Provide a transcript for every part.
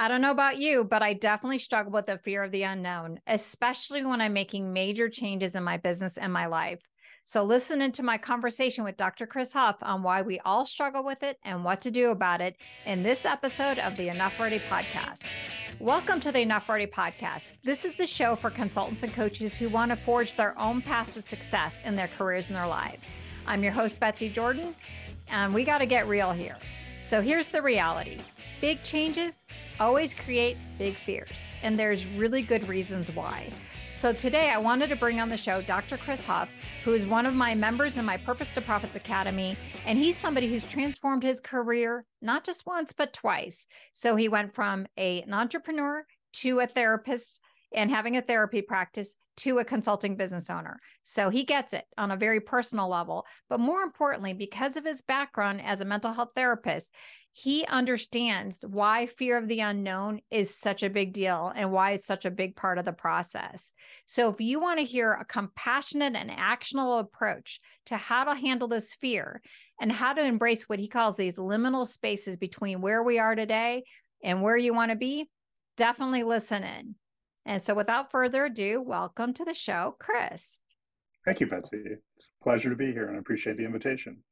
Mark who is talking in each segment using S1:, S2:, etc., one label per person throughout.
S1: I don't know about you, but I definitely struggle with the fear of the unknown, especially when I'm making major changes in my business and my life. So, listen into my conversation with Dr. Chris Hoff on why we all struggle with it and what to do about it in this episode of the Enough Already podcast. Welcome to the Enough Already podcast. This is the show for consultants and coaches who want to forge their own paths of success in their careers and their lives. I'm your host, Betsy Jordan, and we got to get real here. So, here's the reality Big changes always create big fears, and there's really good reasons why. So today I wanted to bring on the show Dr. Chris Hoff, who is one of my members in my Purpose to Profits Academy. And he's somebody who's transformed his career not just once, but twice. So he went from a, an entrepreneur to a therapist and having a therapy practice to a consulting business owner. So he gets it on a very personal level. But more importantly, because of his background as a mental health therapist, he understands why fear of the unknown is such a big deal and why it's such a big part of the process. So, if you want to hear a compassionate and actionable approach to how to handle this fear and how to embrace what he calls these liminal spaces between where we are today and where you want to be, definitely listen in. And so, without further ado, welcome to the show, Chris.
S2: Thank you, Betsy. It's a pleasure to be here and I appreciate the invitation.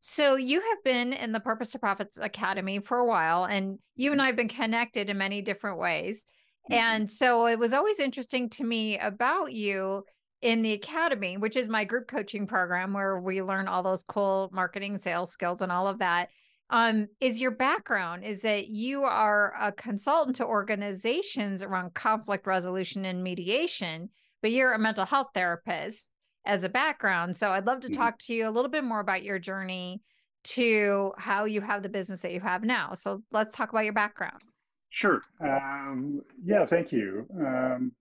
S1: So you have been in the Purpose to Profits Academy for a while, and you and I have been connected in many different ways. Mm-hmm. And so it was always interesting to me about you in the academy, which is my group coaching program where we learn all those cool marketing, sales skills, and all of that. Um, is your background is that you are a consultant to organizations around conflict resolution and mediation, but you're a mental health therapist as a background. So I'd love to mm-hmm. talk to you a little bit more about your journey to how you have the business that you have now. So let's talk about your background.
S2: Sure. Um, yeah, thank you. Um,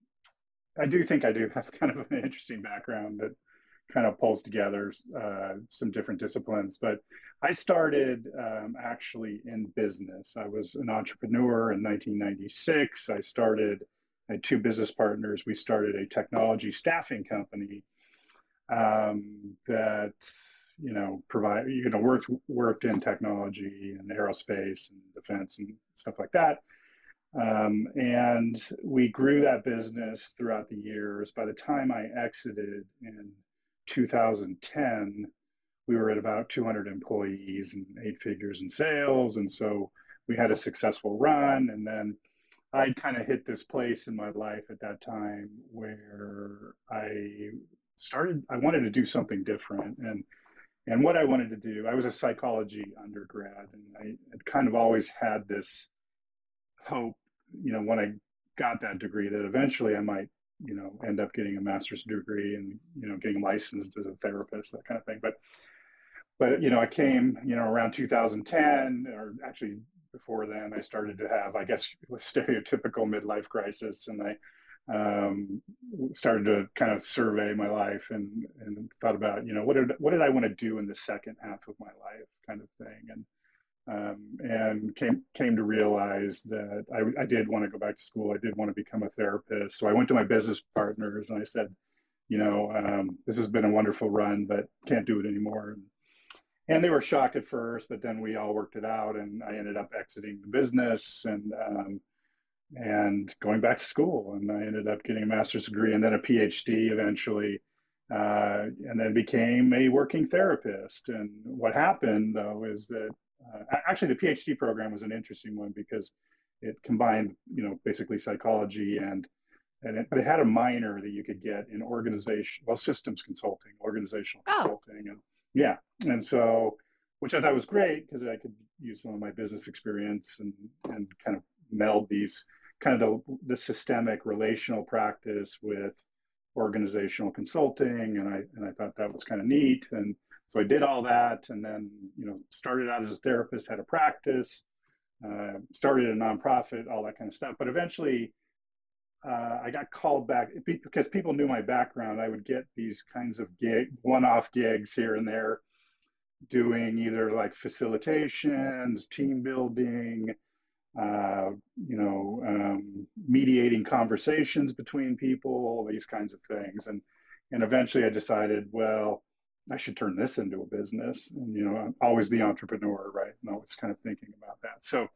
S2: I do think I do have kind of an interesting background that kind of pulls together uh, some different disciplines. But I started um, actually in business. I was an entrepreneur in 1996. I started, I had two business partners. We started a technology staffing company um, that you know provide you know worked worked in technology and aerospace and defense and stuff like that. Um, and we grew that business throughout the years. By the time I exited in 2010, we were at about 200 employees and eight figures in sales. And so we had a successful run. And then I kind of hit this place in my life at that time where I started i wanted to do something different. And and what i wanted to do i was a psychology undergrad and i had kind of always had this hope you know when i got that degree that eventually i might you know end up getting a master's degree and you know getting licensed as a therapist that kind of thing. But but you know i came you know around 2010 or actually before then i started to have i guess a stereotypical midlife crisis. And i um, started to kind of survey my life and and thought about you know what did what did I want to do in the second half of my life kind of thing. And um, and came came to realize that I, I did want to go back to school. I did want to become a therapist. So I went to my business partners and I said you know um, this has been a wonderful run but can't do it anymore. And they were shocked at first but then we all worked it out and I ended up exiting the business and um, and going back to school. And I ended up getting a master's degree and then a PhD eventually, uh, and then became a working therapist. And what happened though is that uh, actually the PhD program was an interesting one because it combined, you know, basically psychology and and it, but it had a minor that you could get in organization, well, systems consulting, organizational oh. consulting, and yeah, and so which I thought was great because I could use some of my business experience and and kind of meld these kind of the, the systemic relational practice with organizational consulting and I and I thought that was kind of neat. And so I did all that and then you know started out as a therapist had a practice uh, started a nonprofit all that kind of stuff. But eventually uh, I got called back because people knew my background. I would get these kinds of gig one-off gigs here and there doing either like facilitations team building uh, you know, um, mediating conversations between people, all these kinds of things. And and eventually I decided, well, I should turn this into a business. And you know, I'm always the entrepreneur, right? And always kind of thinking about that. So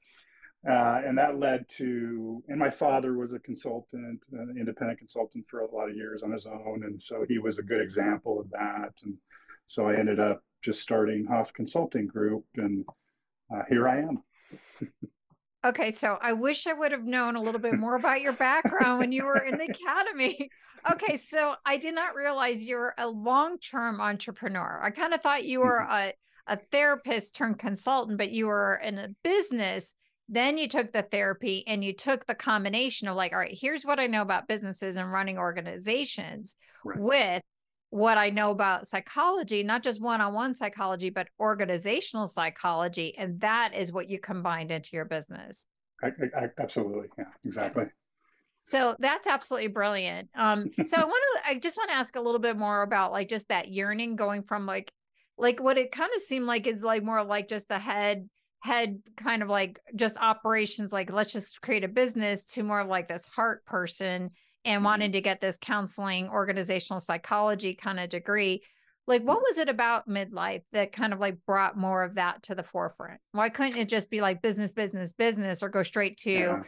S2: Uh, and that led to, and my father was a consultant, an independent consultant for a lot of years on his own. And so he was a good example of that. And so I ended up just starting Hoff Consulting Group, and uh, here I am.
S1: okay, so I wish I would have known a little bit more about your background when you were in the academy. Okay, so I did not realize you're a long-term entrepreneur. I kind of thought you were mm-hmm. a, a therapist turned consultant, but you were in a business. Then you took the therapy and you took the combination of like, all right, here's what I know about businesses and running organizations right. with what I know about psychology, not just one on one psychology, but organizational psychology. And that is what you combined into your business.
S2: I, I, absolutely. Yeah, exactly.
S1: So that's absolutely brilliant. Um, so I want to, I just want to ask a little bit more about like just that yearning going from like, like what it kind of seemed like is like more like just the head, head kind of like just operations, like let's just create a business to more like this heart person and mm-hmm. wanted to get this counseling organizational psychology kind of degree like what was it about midlife that kind of like brought more of that to the forefront why couldn't it just be like business business business or go straight to yeah.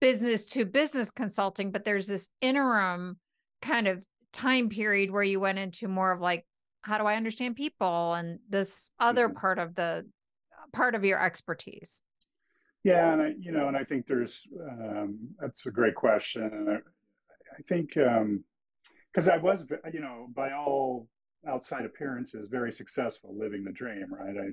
S1: business to business consulting but there's this interim kind of time period where you went into more of like how do i understand people and this other mm-hmm. part of the part of your expertise
S2: yeah and i you know and i think there's um, that's a great question and I, think because um, I was, you know, by all outside appearances, very successful living the dream, right? I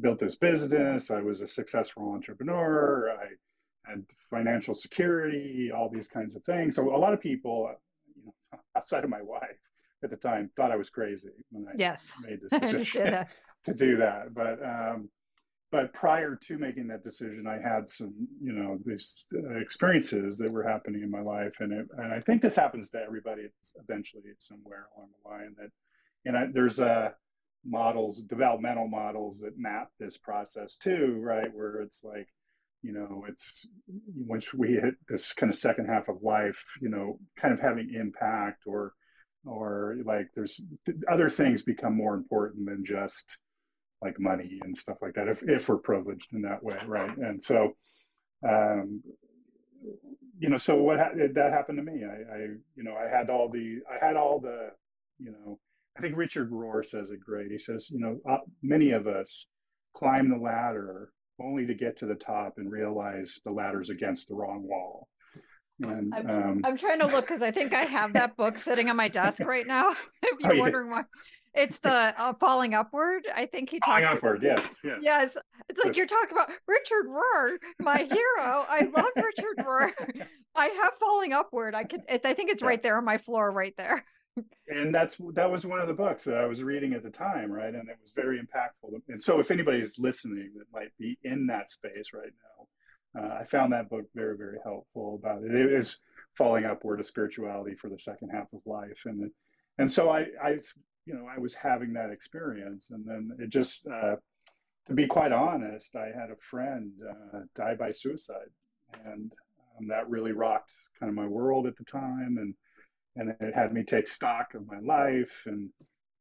S2: built this business. I was a successful entrepreneur. I had financial security, all these kinds of things. So a lot of people, you know, outside of my wife at the time, thought I was crazy when I
S1: yes.
S2: made this decision to do that. But um, but prior to making that decision, I had some, you know, these uh, experiences that were happening in my life, and it, and I think this happens to everybody. Eventually somewhere along the line that, you know, there's uh, models, developmental models that map this process too, right? Where it's like, you know, it's once we hit this kind of second half of life, you know, kind of having impact or, or like there's other things become more important than just like money and stuff like that if, if we're privileged in that way right? And so um, you know so what ha- that happened to me. I, I you know i had all the i had all the you know i think richard rohr says it great. He says you know uh, many of us climb the ladder only to get to the top and realize the ladder's against the wrong wall.
S1: And, I'm, um, I'm, trying to look because I think I have that book sitting on my desk right now. if you're oh, wondering why, it's the uh, falling upward. I think he
S2: falling upward. Yes, yes.
S1: Yes. It's like yes. you're talking about Richard Rohr, my hero. I love Richard Rohr. I have falling upward. I could. I think it's yeah. right there on my floor, right there.
S2: and that's that was one of the books that I was reading at the time, right? And it was very impactful. And so, if anybody's listening that might be in that space right now, uh, I found that book very, very helpful about it. It is falling upward a spirituality for the second half of life, and and so I, I you know, I was having that experience. And then it just, uh, to be quite honest, I had a friend uh, die by suicide. And um, that really rocked kind of my world at the time. And, and it had me take stock of my life. And,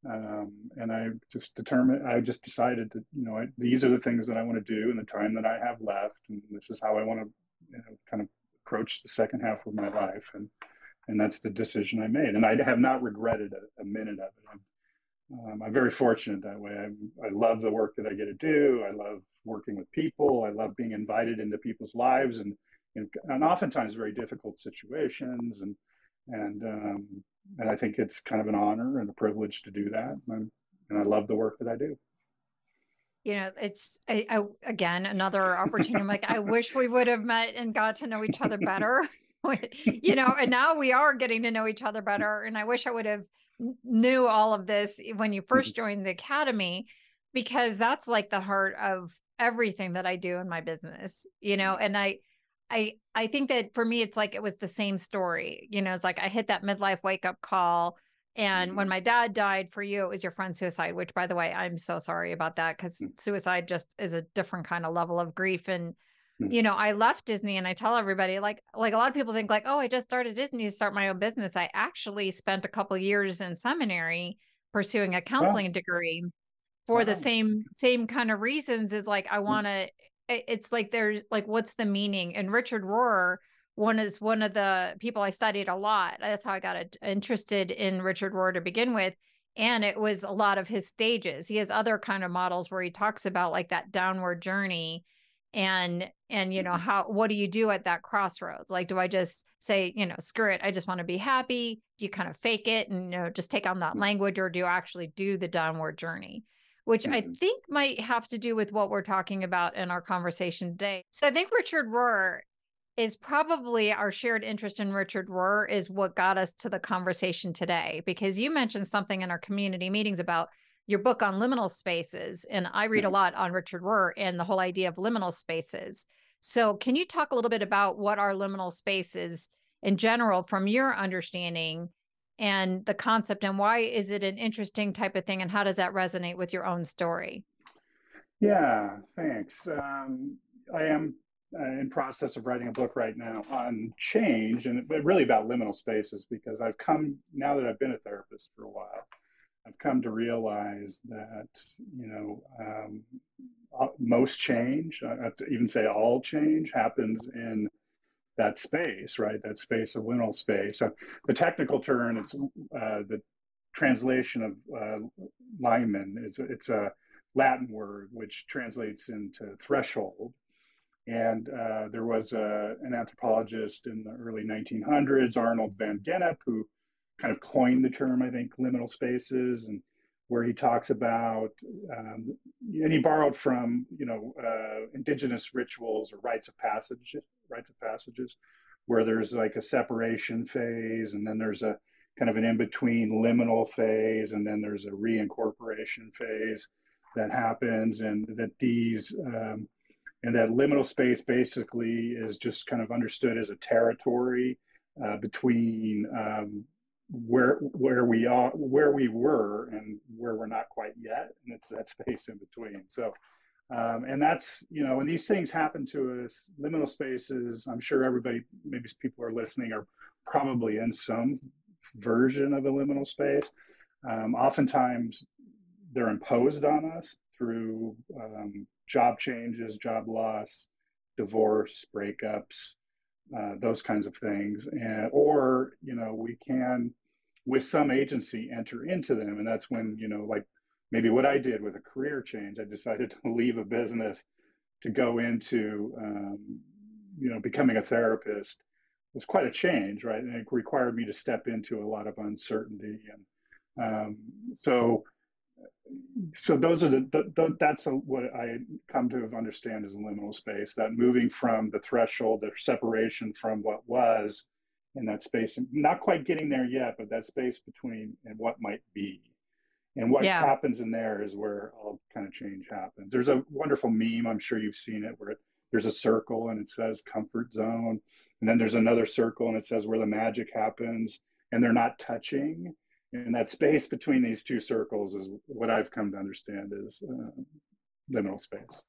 S2: um, and I just determined, I just decided that, you know, I, these are the things that I want to do in the time that I have left. And this is how I want to you know, kind of approach the second half of my life. And, and that's the decision I made. And I have not regretted a, a minute of it. I'm um, I'm very fortunate that way. I, I love the work that I get to do. I love working with people. I love being invited into people's lives and, and, and oftentimes very difficult situations. And, and, um, and I think it's kind of an honor and a privilege to do that. And, and I love the work that I do.
S1: You know, it's I, I, again another opportunity. I'm like, I wish we would have met and got to know each other better. you know, and now we are getting to know each other better. And I wish I would have knew all of this when you first mm-hmm. joined the academy because that's like the heart of everything that I do in my business, you know, and I I I think that for me it's like it was the same story. You know, it's like I hit that midlife wake up call and when mm-hmm. my dad died for you it was your friend's suicide, which by the way, I'm so sorry about that cuz mm. suicide just is a different kind of level of grief and. Mm. you know i left disney and i tell everybody like like a lot of people think like oh i just started disney to start my own business. I actually spent a couple years in seminary pursuing a counseling wow. degree for wow. the same same kind of reasons is like i mm. want to it's like there's like what's the meaning? And richard rohr one is one of the people i studied a lot that's how i got interested in richard rohr to begin with and it was a lot of his stages. He has other kind of models where he talks about like that downward journey and and you know mm-hmm. how what do you do at that crossroads like do i just say you know screw it i just want to be happy do you kind of fake it and you know just take on that mm-hmm. language or do you actually do the downward journey which mm-hmm. i think might have to do with what we're talking about in our conversation today so i think richard rohr is probably our shared interest in richard rohr is what got us to the conversation today because you mentioned something in our community meetings about your book on liminal spaces. And I read a mm-hmm. lot on Richard Rohr and the whole idea of liminal spaces. So, can you talk a little bit about what are liminal spaces in general from your understanding and the concept, and why is it an interesting type of thing, and how does that resonate with your own story?
S2: Yeah, thanks. Um, I am uh, in process of writing a book right now on change and really about liminal spaces because I've come now that I've been a therapist for a while. I've come to realize that you know um, uh, most change, I have to even say all change, happens in that space, right? That space of liminal space. So the technical term, it's uh, the translation of uh. It's it's a Latin word which translates into threshold. And uh, there was a, an anthropologist in the early 1900s, Arnold van Gennep, who kind of coined the term, I think, liminal spaces, and where he talks about, um, and he borrowed from, you know, uh, indigenous rituals or rites of passage, rites of passages, where there's like a separation phase, and then there's a kind of an in-between liminal phase, and then there's a reincorporation phase that happens, and that these um, and that liminal space basically is just kind of understood as a territory uh, between um, where where we are where we were and where we're not quite yet and it's that space in between. So um, and that's you know when these things happen to us liminal spaces i'm sure everybody maybe people are listening are probably in some version of a liminal space. Um, oftentimes they're imposed on us through um, job changes job loss divorce breakups uh, those kinds of things. And or you know we can with some agency enter into them. And that's when you know like maybe what i did with a career change i decided to leave a business to go into um, you know becoming a therapist. Was quite a change right? And it required me to step into a lot of uncertainty. And um, so so those are the, the that's a, what i come to understand as a liminal space that moving from the threshold the separation from what was in that space and not quite getting there yet but that space between and what might be. And what yeah. happens in there is where all kind of change happens. There's a wonderful meme i'm sure you've seen it where there's a circle and it says comfort zone and then there's another circle and it says where the magic happens and they're not touching. And that space between these two circles is what i've come to understand is uh, liminal space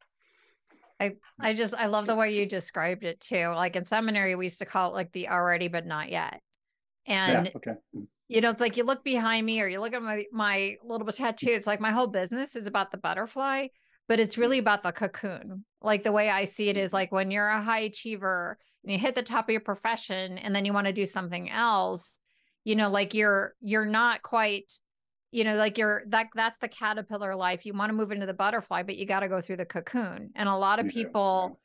S1: I I just I love the way you described it too. Like in seminary, we used to call it like the already but not yet. And yeah, okay. Mm. you know, it's like you look behind me or you look at my my little tattoo. It's like my whole business is about the butterfly, but it's really about the cocoon. Like the way I see it is like when you're a high achiever and you hit the top of your profession and then you want to do something else, you know, like you're you're not quite you know like you're that that's the caterpillar life. You want to move into the butterfly but you got to go through the cocoon. And a lot of people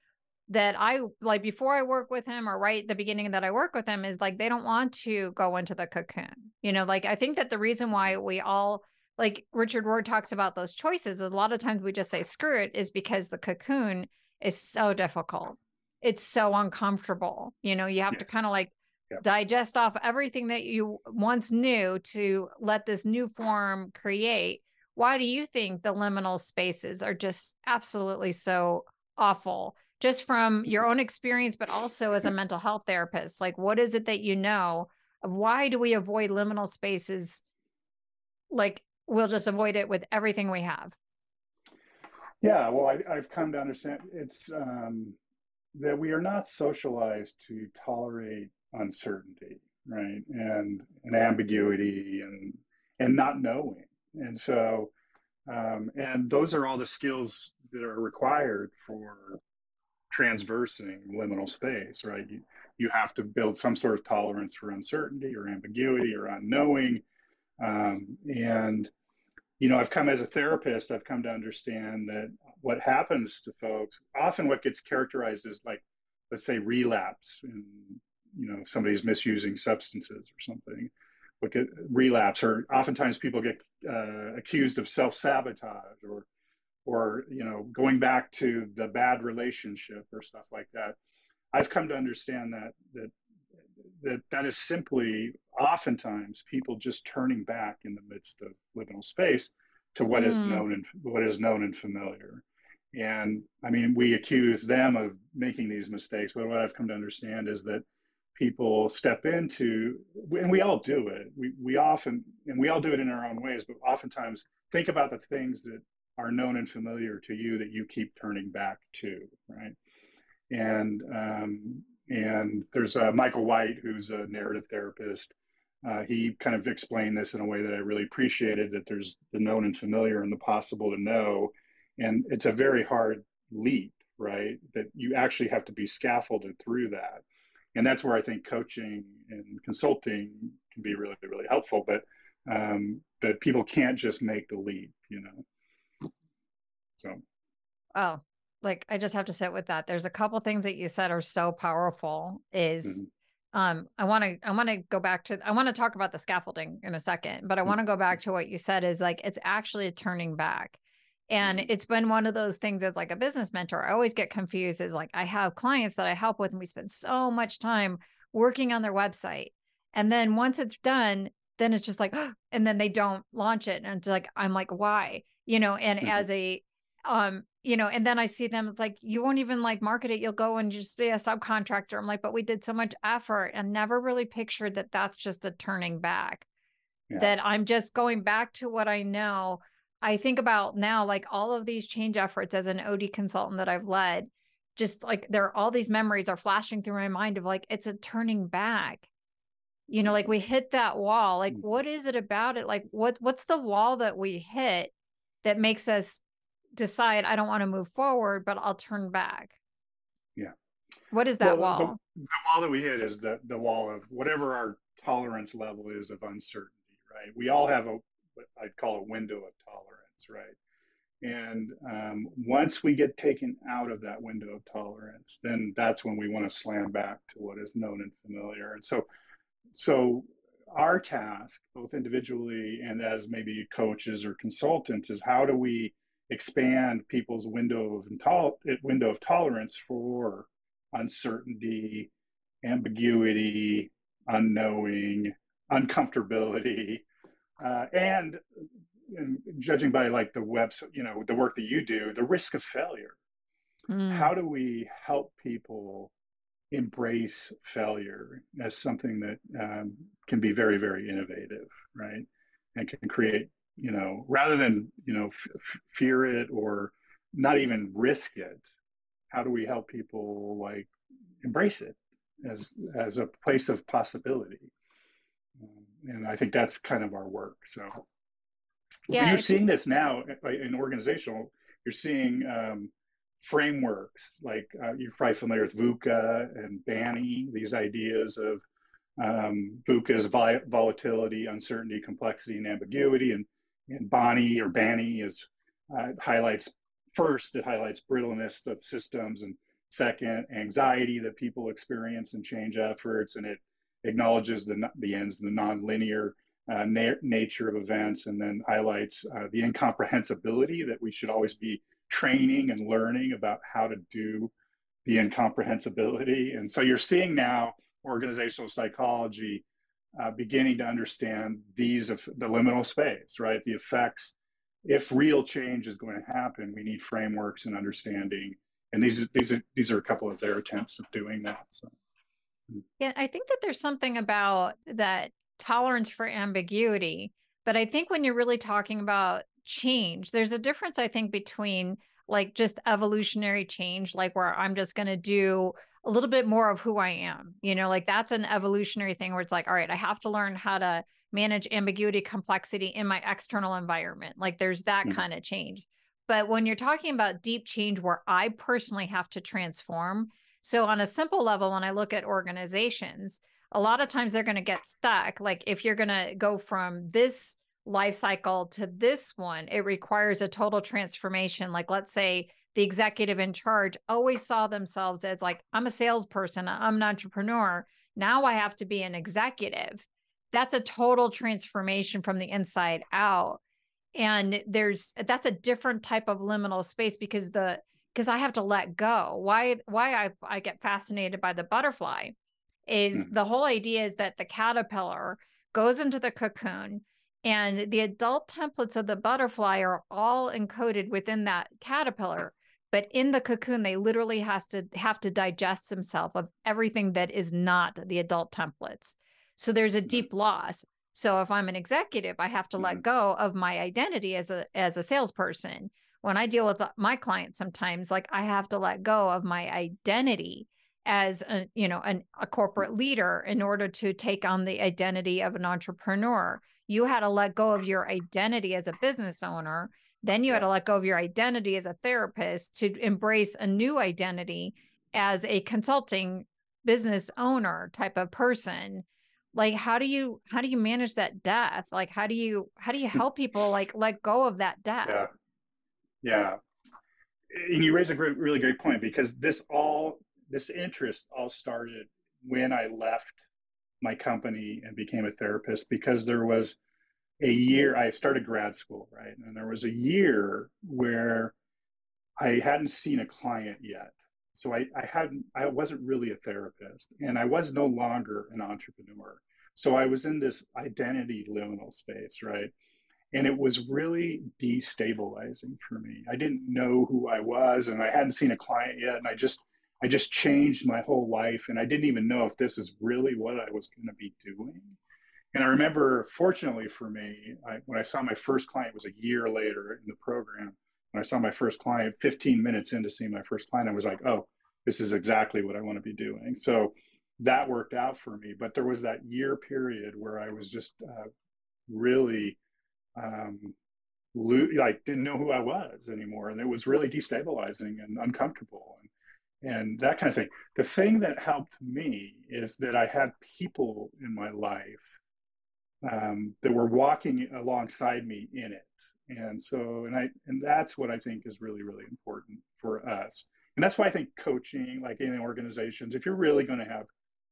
S1: that i like before i work with him or right the beginning that i work with him is like they don't want to go into the cocoon. You know like i think that the reason why mm-hmm. we all like richard Rohr talks about those choices is a lot of times we just say screw it is because the cocoon is so difficult. It's so uncomfortable. You know you have yes. to kind of like yep. digest off everything that you once knew to let this new form create. Why do you think the liminal spaces are just absolutely so awful? Just from your own experience, but also as a mental health therapist, like what is it that you know of why do we avoid liminal spaces? Like we'll just avoid it with everything we have.
S2: Yeah, well, I, have come to understand it's um, that we are not socialized to tolerate uncertainty, right? And and ambiguity and and not knowing. And so um, and those are all the skills that are required for transversing liminal space, right? You, you have to build some sort of tolerance for uncertainty or ambiguity or unknowing. Um, and, you know, I've come as a therapist, I've come to understand that what happens to folks, often what gets characterized as like, let's say, relapse, and, you know, somebody's misusing substances or something. What get relapse, or oftentimes people get uh, accused of self sabotage or or you know going back to the bad relationship or stuff like that i've come to understand that that that that is simply oftentimes people just turning back in the midst of liminal space to what mm. is known and what is known and familiar and i mean we accuse them of making these mistakes but what i've come to understand is that people step into and we all do it we, we often and we all do it in our own ways but oftentimes think about the things that are known and familiar to you that you keep turning back to, right? And um, and there's uh, Michael White, who's a narrative therapist. Uh, he kind of explained this in a way that I really appreciated. That there's the known and familiar and the possible to know, and it's a very hard leap, right? That you actually have to be scaffolded through that, and that's where I think coaching and consulting can be really, really helpful. But um, but people can't just make the leap, you know. So,
S1: oh, like I just have to sit with that. There's a couple things that you said are so powerful. Is mm-hmm. um, I want to I want to go back to I want to talk about the scaffolding in a second, but I want to go back to what you said is like it's actually turning back. And mm-hmm. it's been one of those things as like a business mentor. I always get confused is like I have clients that I help with and we spend so much time working on their website. And then once it's done, then it's just like, and then they don't launch it. And it's like, I'm like, why? You know, and mm-hmm. as a um you know and then i see them it's like you won't even like market it you'll go and just be a subcontractor i'm like but we did so much effort and never really pictured that that's just a turning back yeah. that i'm just going back to what i know i think about now like all of these change efforts as an od consultant that i've led just like there are all these memories are flashing through my mind of like it's a turning back you know like we hit that wall like mm-hmm. what is it about it like what what's the wall that we hit that makes us decide I don't want to move forward, but I'll turn back.
S2: Yeah.
S1: What is that well,
S2: wall? The, the, wall that we hit is the, the wall of whatever our tolerance level is of uncertainty, right? We all have a, I'd call a window of tolerance, right? And um, once we get taken out of that window of tolerance, then that's when we want to slam back to what is known and familiar. And so, so our task, both individually and as maybe coaches or consultants, is how do we expand people's window of intol- window of tolerance for uncertainty, ambiguity, unknowing, uncomfortability, uh, and, and, judging by like the webs, you know, the work that you do, the risk of failure. Mm. How do we help people embrace failure as something that um, can be very, very innovative, right? And can create you know, rather than, you know, f- fear it or not even risk it, how do we help people like embrace it as, as a place of possibility? Um, and I think that's kind of our work. So yeah, you're seeing this now in organizational, you're seeing um, frameworks like uh, you're probably familiar with VUCA and BANI, these ideas of um, VUCA is volatility, uncertainty, complexity, and ambiguity, and and Bonnie or BANI is uh, highlights first it highlights brittleness of systems and second anxiety that people experience in change efforts and it acknowledges the the ends the nonlinear uh, na- nature of events and then highlights uh, the incomprehensibility that we should always be training and learning about how to do the incomprehensibility and so you're seeing now organizational psychology uh, beginning to understand these of the liminal space, right? The effects. If real change is going to happen, we need frameworks and understanding. And these these are these are a couple of their attempts of doing that. So.
S1: Yeah, I think that there's something about that tolerance for ambiguity. But I think when you're really talking about change, there's a difference, I think, between like just evolutionary change, like where I'm just going to do a little bit more of who I am. You know, like that's an evolutionary thing where it's like, all right, I have to learn how to manage ambiguity, complexity in my external environment. Like there's that mm-hmm. kind of change. But when you're talking about deep change where I personally have to transform, so on a simple level, when I look at organizations, a lot of times they're going to get stuck. Like if you're going to go from this life cycle to this one, it requires a total transformation. Like let's say the executive in charge always saw themselves as like, I'm a salesperson, I'm an entrepreneur. Now I have to be an executive. That's a total transformation from the inside out. And there's that's a different type of liminal space because the because I have to let go. Why why I I get fascinated by the butterfly is mm. the whole idea is that the caterpillar goes into the cocoon and the adult templates of the butterfly are all encoded within that caterpillar but in the cocoon they literally has to have to digest himself of everything that is not the adult templates so there's a deep loss so if i'm an executive i have to mm-hmm. let go of my identity as a as a salesperson when i deal with uh, my clients sometimes like i have to let go of my identity as a you know an, a corporate leader in order to take on the identity of an entrepreneur. You had to let go of your identity as a business owner then you had to let go of your identity as a therapist to embrace a new identity as a consulting business owner type of person. Like how do you how do you manage that death? Like how do you how do you mm. help people like let go of that death?
S2: Yeah yeah. And you raise a great, really great point because this all this interest all started when i left my company and became a therapist because there was a year i started grad school right? And there was a year where i hadn't seen a client yet. So i, I hadn't i wasn't really a therapist and i was no longer an entrepreneur. So i was in this identity liminal space right and it was really destabilizing for me i didn't know who i was and i hadn't seen a client yet and i just i just changed my whole life and i didn't even know if this is really what i was going to be doing and I remember, fortunately for me, I, when I saw my first client was a year later in the program. When I saw my first client, 15 minutes into seeing my first client, I was like, oh, this is exactly what I want to be doing. So that worked out for me. But there was that year period where I was just uh, really um, lo- like didn't know who I was anymore, and it was really destabilizing and uncomfortable. And and that kind of thing. The thing that helped me is that I had people in my life um, that were walking alongside me in it. And so, and I, and that's what I think is really, really important for us. And that's why I think coaching, like in organizations, if you're really going to have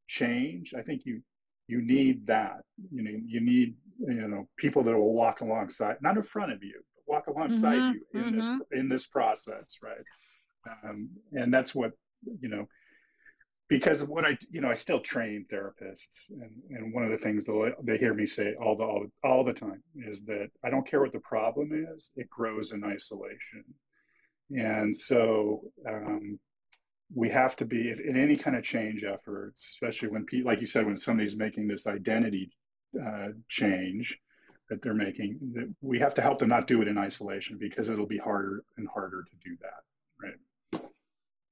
S2: change, I think you, you need that. You know, you need, you know, people that will walk alongside, not in front of you, but walk alongside mm-hmm, you in mm-hmm. this, in this process. Right. Um, and that's what, you know, because what I, you know, I still train therapists, and, and one of the things they hear me say all the all, all the time is that I don't care what the problem is; it grows in isolation, and so um, we have to be in any kind of change efforts, especially when, people, like you said, when somebody's making this identity uh, change that they're making, that we have to help them not do it in isolation because it'll be harder and harder to do that, right?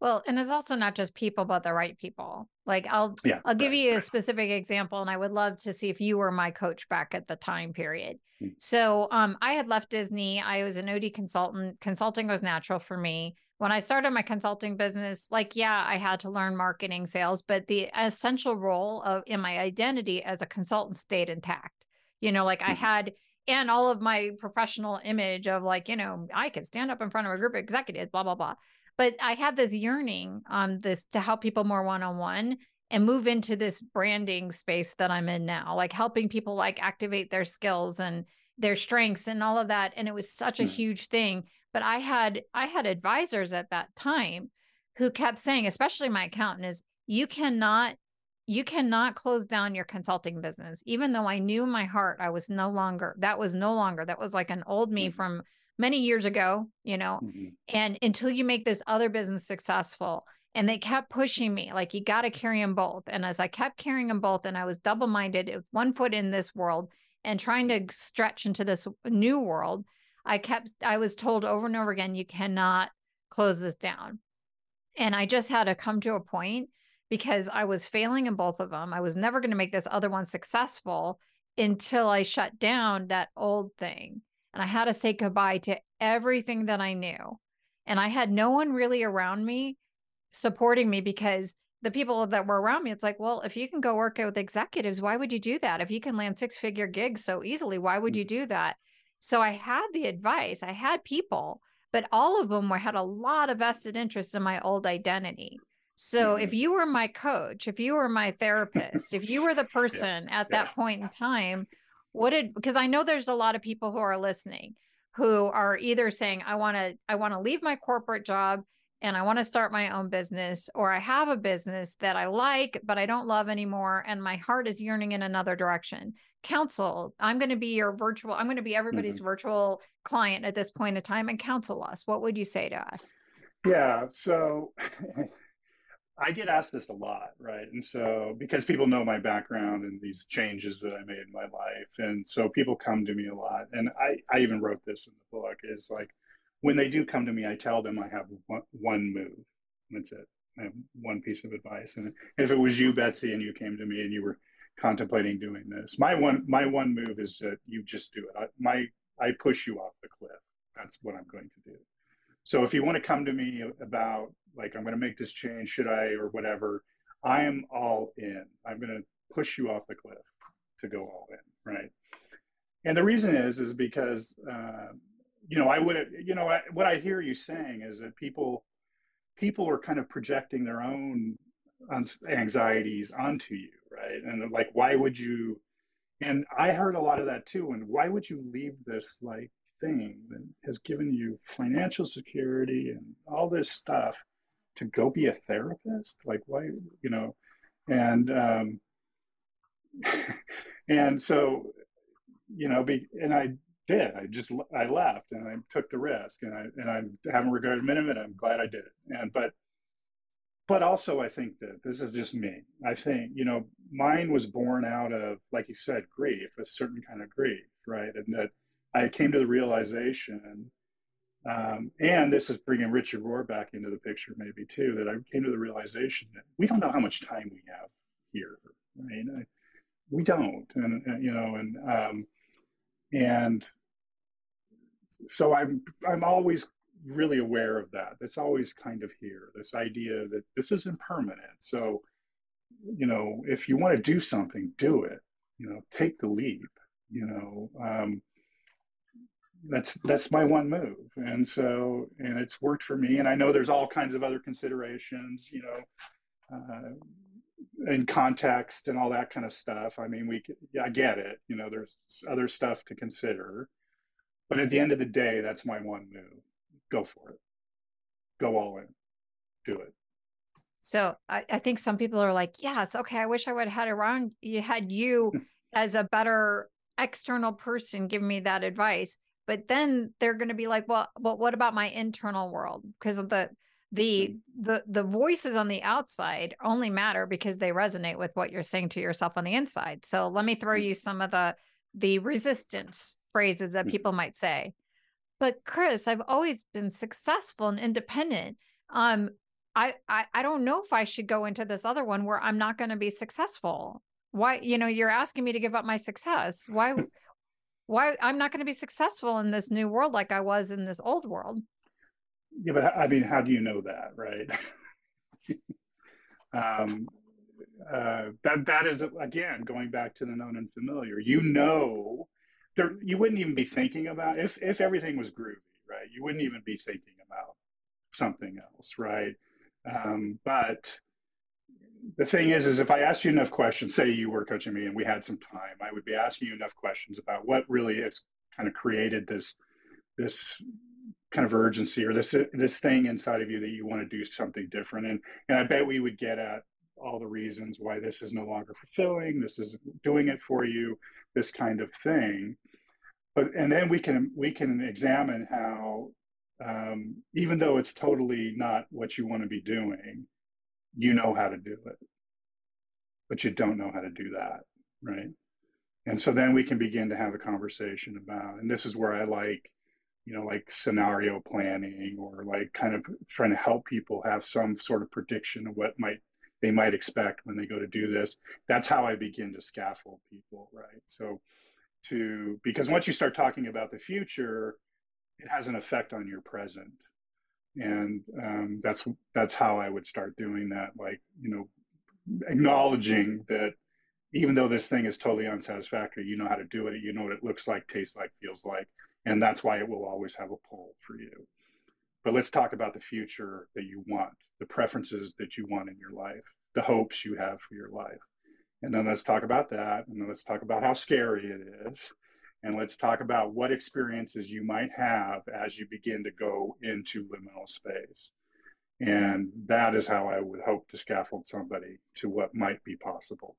S1: Well, and it's also not just people, but the right people. Like I'll yeah, I'll give right, you a right. specific example, and I would love to see if you were my coach back at the time period. Mm-hmm. So um, I had left Disney. I was an OD consultant. Consulting was natural for me. When I started my consulting business, like yeah, I had to learn marketing, sales, but the essential role of in my identity as a consultant stayed intact. You know, like mm-hmm. I had and all of my professional image of like, you know, I could stand up in front of a group of executives, blah, blah, blah but I had this yearning on this to help people more one on one and move into this branding space that I'm in now, like helping people like activate their skills and their strengths and all of that. And it was such a mm. huge thing. But I had I had advisors at that time who kept saying, especially my accountant, is you cannot you cannot close down your consulting business even though i knew in my heart i was no longer that was no longer that was like an old me mm-hmm. from many years ago, you know, mm-hmm. and until you make this other business successful. And they kept pushing me, like, you got to carry them both. And as I kept carrying them both, and I was double minded, with one foot in this world and trying to stretch into this new world, I kept, I was told over and over again, you cannot close this down. And I just had to come to a point because I was failing in both of them. I was never going to make this other one successful until I shut down that old thing and I had to say goodbye to everything that I knew. And I had no one really around me supporting me because the people that were around me, it's like, well, if you can go work with executives, why would you do that? If you can land six figure gigs so easily, why would you mm. do that? So I had the advice, I had people, but all of them were, had a lot of vested interest in my old identity. So if mm-hmm. you were my coach, if you were my therapist, if you were the person yeah. at yeah. that point in time, what did because I know there's a lot of people who are listening who are either saying, I want to, I want to leave my corporate job and I want to start my own business, or I have a business that I like, but I don't love anymore. And my heart is yearning in another direction. Counsel, I'm going to be your virtual, I'm going to be everybody's mm-hmm. virtual client at this point in time and counsel us. What would you say to us?
S2: Yeah. So I get asked this a lot, right? And so because people know my background and these changes that I made in my life. And so people come to me a lot. And I, I even wrote this in the book is like, when they do come to me, I tell them I have one, one move. That's it. I have one piece of advice. And if it was you, Betsy, and you came to me and you were contemplating doing this, my one my one move is that you just do it. I, my I push you off the cliff. That's what I'm going to do. So if you want to come to me about like I'm going to make this change, should I or whatever, I am all in. I'm going to push you off the cliff to go all in, right? And the reason is is because uh, you know, I would, you know, what I hear you saying is that people, people are kind of projecting their own anxieties onto you, right? And like, why would you? And I heard a lot of that too. And why would you leave this like thing that has given you financial security and all this stuff to go be a therapist? Like, why, you know? And um, and so, you know, be, and I did. I just I left and I took the risk and I and I haven't regretted a minute. I'm glad I did it. And but but also I think that this is just me. I think you know mine was born out of like you said grief, a certain kind of grief, right? And that I came to the realization. Um, and this is bringing Richard Rohr back into the picture, maybe too. That I came to the realization that we don't know how much time we have here, right? I, we don't, and, and you know, and um, and so i'm i'm always really aware of that that's always kind of here this idea that this is impermanent so you know if you want to do something do it you know take the leap you know um, that's that's my one move and so and it's worked for me and i know there's all kinds of other considerations you know uh, in context and all that kind of stuff. I mean, we I get it. You know, there's other stuff to consider, but at the end of the day, that's my one move. Go for it. Go all in. Do it.
S1: So I, I think some people are like, yes, okay, I wish I would have had around you had you as a better external person give me that advice. But then they're going to be like, well, but what about my internal world? Because of the the the the voices on the outside only matter because they resonate with what you're saying to yourself on the inside so let me throw mm. you some of the the resistance phrases that mm. people might say but chris i've always been successful and independent um I, I i don't know if i should go into this other one where i'm not going to be successful why you know you're asking me to give up my success why why i'm not going to be successful in this new world like i was in this old world
S2: yeah, but I mean, how do you know that, right? um, uh, that that is again going back to the known and familiar. You know, there you wouldn't even be thinking about if if everything was groovy, right? You wouldn't even be thinking about something else, right? Um, but the thing is, is if I asked you enough questions, say you were coaching me and we had some time, I would be asking you enough questions about what really has kind of created this this kind of urgency or this this thing inside of you that you want to do something different and and i bet we would get at all the reasons why this is no longer fulfilling this is doing it for you this kind of thing. But and then we can we can examine how um, even though it's totally not what you want to be doing you know how to do it. But you don't know how to do that right? And so then we can begin to have a conversation about and this is where i like you know, like scenario planning or like kind of trying to help people have some sort of prediction of what might they might expect when they go to do this. That's how I begin to scaffold people, right? So to because once you start talking about the future, it has an effect on your present, and um, that's that's how I would start doing that. Like you know, acknowledging that even though this thing is totally unsatisfactory, you know how to do it. You know what it looks like, tastes like, feels like, and that's why it will always have a pull for you. But let's talk about the future that you want, the preferences that you want in your life, the hopes you have for your life. And then let's talk about that. And then let's talk about how scary it is. And let's talk about what experiences you might have as you begin to go into liminal space. And that is how I would hope to scaffold somebody to what might be possible.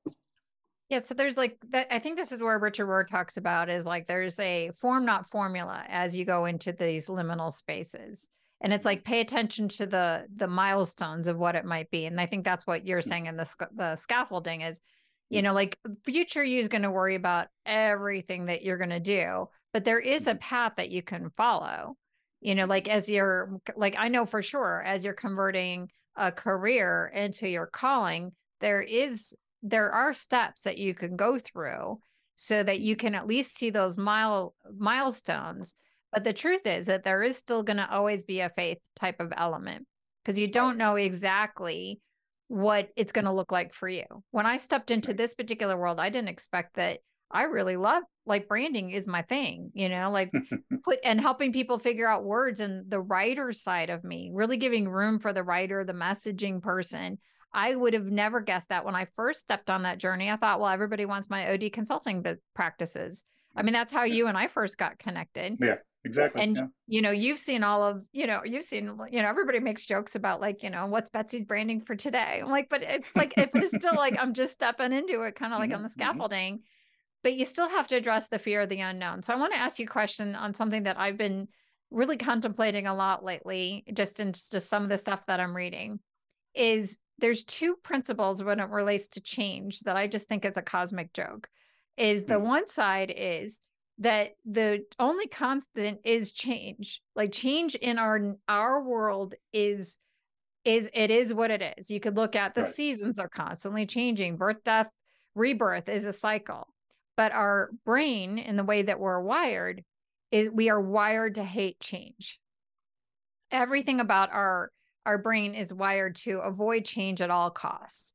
S1: Yeah, so there's like that. I think this is where Richard Rohr talks about is like there's a form, not formula, as you go into these liminal spaces, and it's like pay attention to the the milestones of what it might be. And I think that's what you're saying in the the scaffolding is you know like future you is going to worry about everything that you're going to do but there is a mm-hmm. path that you can follow you know like as you're like i know for sure as you're converting a career into your calling there is there are steps that you can go through so that you can at least see those mile milestones but the truth is that there is still going to always be a faith type of element because you don't know exactly what it's going to look like for you. When I stepped into this particular world, I didn't expect that I really love like branding is my thing, you know, like put and helping people figure out words and the writer side of me, really giving room for the writer, the messaging person. I would have never guessed that when I first stepped on that journey. I thought, well, everybody wants my OD consulting practices. I mean, that's how you and I first got connected.
S2: Yeah exactly
S1: and
S2: yeah.
S1: you know you've seen all of you know you've seen you know everybody makes jokes about like you know what's betsy's branding for today i'm like but it's like if it's still like i'm just stepping into it kind of like mm-hmm. on the mm-hmm. scaffolding but you still have to address the fear of the unknown so i want to ask you a question on something that i've been really contemplating a lot lately just in just some of the stuff that i'm reading is there's two principles when it relates to change that i just think is a cosmic joke is the mm-hmm. one side is that the only constant is change. Like change in our our world is is it is what it is. You could look at the right. seasons are constantly changing. Birth death rebirth is a cycle. But our brain in the way that we're wired is we are wired to hate change. Everything about our our brain is wired to avoid change at all costs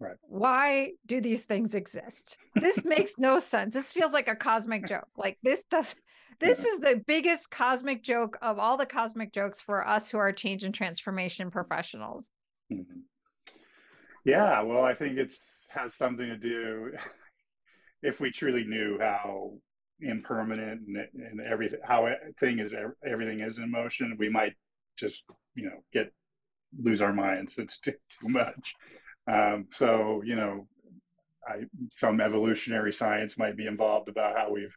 S2: Right.
S1: Why do these things exist? This makes no sense. This feels like a cosmic joke. Like this does this yeah. is the biggest cosmic joke of all the cosmic jokes for us who are change and transformation professionals. Mm-hmm.
S2: Yeah, well, I think it's has something to do if we truly knew how impermanent and, and everything how thing is everything is in motion, we might just you know get lose our minds. It's too, too much. Um, so, you know, I, some evolutionary science might be involved about how we've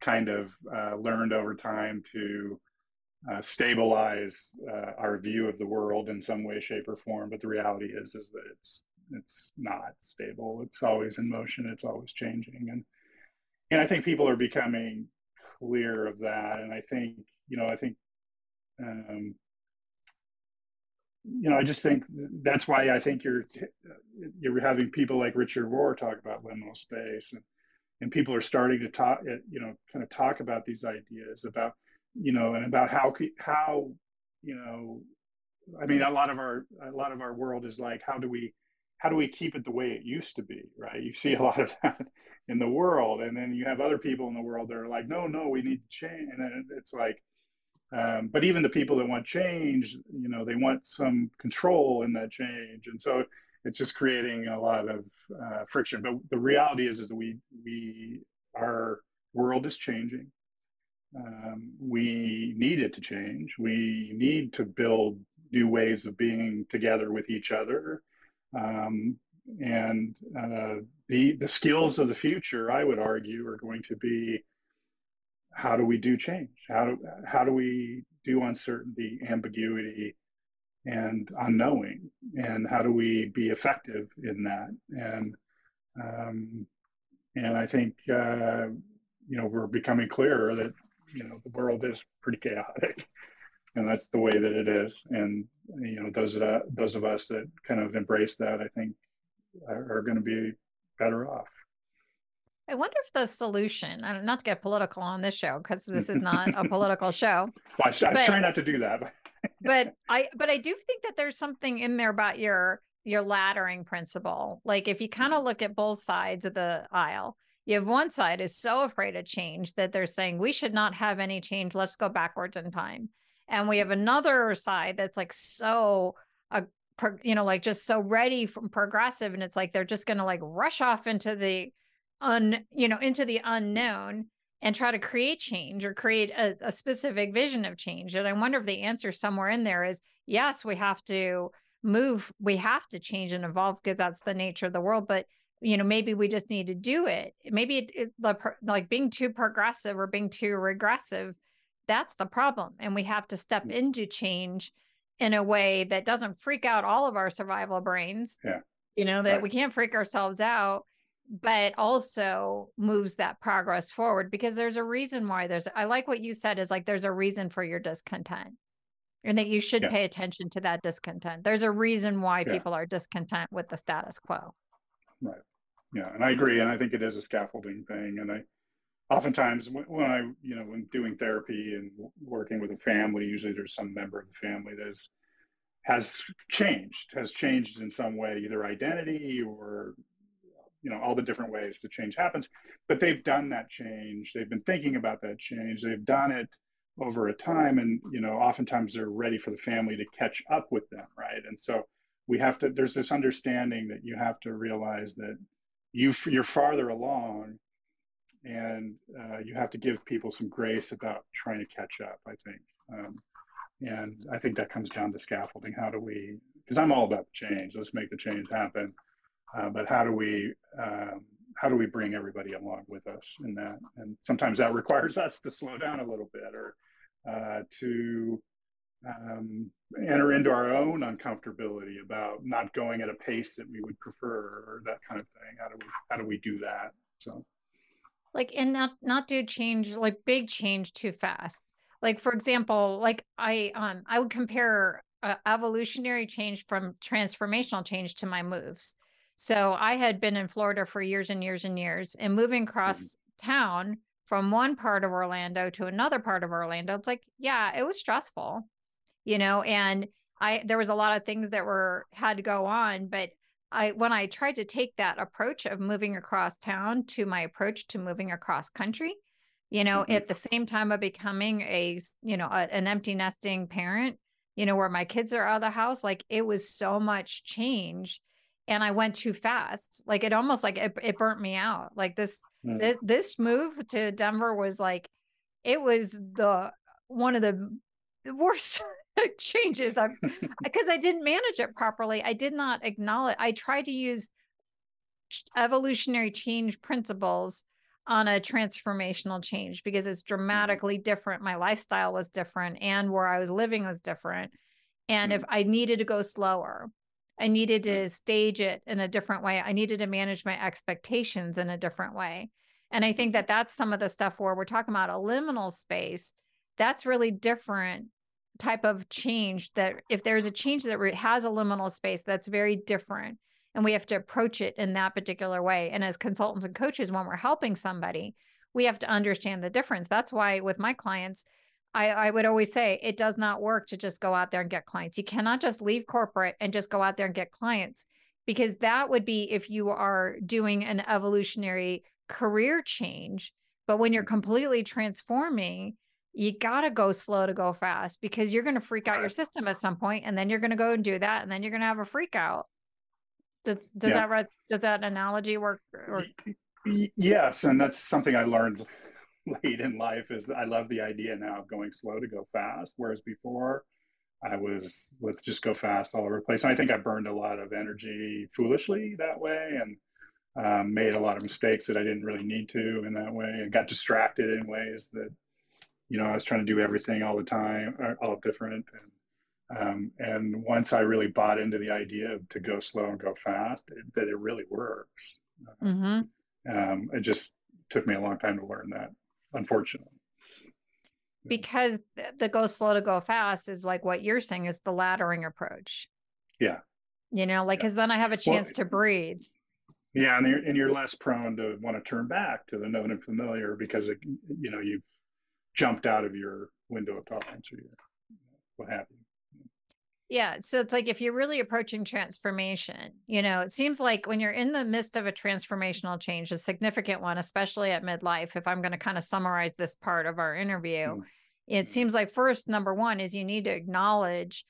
S2: kind of uh, learned over time to uh, stabilize uh, our view of the world in some way, shape, or form. But the reality is, is that it's it's not stable. It's always in motion. It's always changing, and and I think people are becoming clear of that. And I think you know, I think um, you know, I just think that's why I think you're you're having people like Richard Rohr talk about liminal space, and and people are starting to talk, eh, you know, kind of talk about these ideas about, you know, and about how how, you know, I mean, a lot of our a lot of our world is like, how do we how do we keep it the way it used to be, right? You see a lot of that in the world, and then you have other people in the world that are like, no, no, we need to change, and it's like um, but even the people that want change, you know, they want some control in that change, and so it's just creating a lot of uh, friction. But the reality is, is that we we our world is changing. Um, we need it to change. We need to build new ways of being together with each other. Um, and uh, the the skills of the future, I would argue, are going to be how do we do change? How do how do we do uncertainty, ambiguity, and unknowing? And how do we be effective in that? And um, and I think uh, you know we're becoming clearer that you know the world is pretty chaotic, and that's the way that it is. And you know those uh, those of us that kind of embrace that, I think, are, are going to be better off.
S1: I wonder if the solution, not to get political on this show, because this is not a political show.
S2: Well, I, I try not to do that.
S1: but I, but I do think that there's something in there about your your laddering principle. Like if you kind of look at both sides of the aisle, you have one side is so afraid of change that they're saying we should not have any change. Let's go backwards in time. And we have another side that's like so uh, you know, like just so ready from progressive. And it's like they're just going to like rush off into the un you know into the unknown and try to create change or create a, a specific vision of change. And i wonder if the answer somewhere in there is yes we have to move we have to change and evolve because that's the nature of the world but you know maybe we just need to do it. Maybe it, it, like being too progressive or being too regressive that's the problem and we have to step mm. into change in a way that doesn't freak out all of our survival brains
S2: yeah.
S1: you know that right. we can't freak ourselves out but also moves that progress forward because there's a reason why there's I like what you said is like there's a reason for your discontent and that you should yeah. pay attention to that discontent. There's a reason why yeah. people are discontent with the status quo.
S2: Right. Yeah, and I agree and I think it is a scaffolding thing and I oftentimes when I, you know, when doing therapy and working with a family, usually there's some member of the family that is has changed, has changed in some way, either identity or you know all the different ways the change happens. But they've done that change. They've been thinking about that change. They've done it over a time and you know oftentimes they're ready for the family to catch up with them right? And so we have to there's this understanding that you have to realize that you you're farther along and uh, you have to give people some grace about trying to catch up i think. Um, and i think that comes down to scaffolding. How do we because i'm all about change. Let's make the change happen uh, but how do we um, how do we bring everybody along with us in that? And sometimes that requires us to slow down a little bit or uh, to um, enter into our own uncomfortability about not going at a pace that we would prefer or that kind of thing. How do we how do we do that? So,
S1: like, and not not do change like big change too fast. Like for example, like I um I would compare uh, evolutionary change from transformational change to my moves. So I had been in Florida for years and years and years, and moving mm-hmm. across town from one part of Orlando to another part of Orlando, it's like, yeah, it was stressful, you know, and I there was a lot of things that were had to go on, but I when I tried to take that approach of moving across town to my approach to moving across country, you know, mm-hmm. at the same time of becoming a, you know, a, an empty nesting parent, you know, where my kids are out of the house, like it was so much change and I went too fast. Like it almost like it, it burnt me out. Like this, mm. this this move to Denver was like it was the one of the worst changes I've because I didn't manage it properly. I did not acknowledge I tried to use evolutionary change principles on a transformational change because it's mm. dramatically different. My lifestyle was different and where I was living was different. And mm. if I needed to go slower, I needed mm-hmm. to stage it in a different way. I needed to manage my expectations in a different way. And I think mm-hmm. that that's some of the stuff where we're talking about a liminal space. That's really different type of change that if there's a change that has a liminal space, that's very different. And we have to approach it in that particular way. And as consultants and coaches, when we're helping somebody, we have to understand the difference. That's why with my clients, I, I would always say it does not work to just go out there and get clients. You cannot just leave corporate and just go out there and get clients because that would be if you are doing an evolutionary career change. But when you're mm-hmm. completely transforming, you got to go slow to go fast because you're going to freak out your system at some point and then you're going to go and do that and then you're going to have a freak out. Does does yeah. that does that analogy work or
S2: Yes, and that's something I learned late in life is I love the idea now of going slow to go fast. Whereas before I was, let's just go fast all over the place. And I think I burned a lot of energy foolishly that way and um, made a lot of mistakes that I didn't really need to in that way and got distracted in ways that, you know, I was trying to do everything all the time, uh, all different. And, um, and once I really bought into the idea of to go slow and go fast, it, that it really works. Mm-hmm. Um, it just took me a long time to learn that unfortunately.
S1: Because the go slow to go fast is like what you're saying is the laddering approach.
S2: Yeah.
S1: You know, like, because yeah. then I have a chance well, to breathe.
S2: Yeah, and you're, and you're less prone to want to turn back to the known and familiar because it, you know you've jumped out of your window of tolerance or your, what have you.
S1: Yeah. So it's like if you're really approaching transformation, you know, it seems like when you're in the midst of a transformational change, a significant one, especially at midlife, if I'm going to kind of summarize this part of our interview, mm-hmm. it seems like first, number one, is you need to acknowledge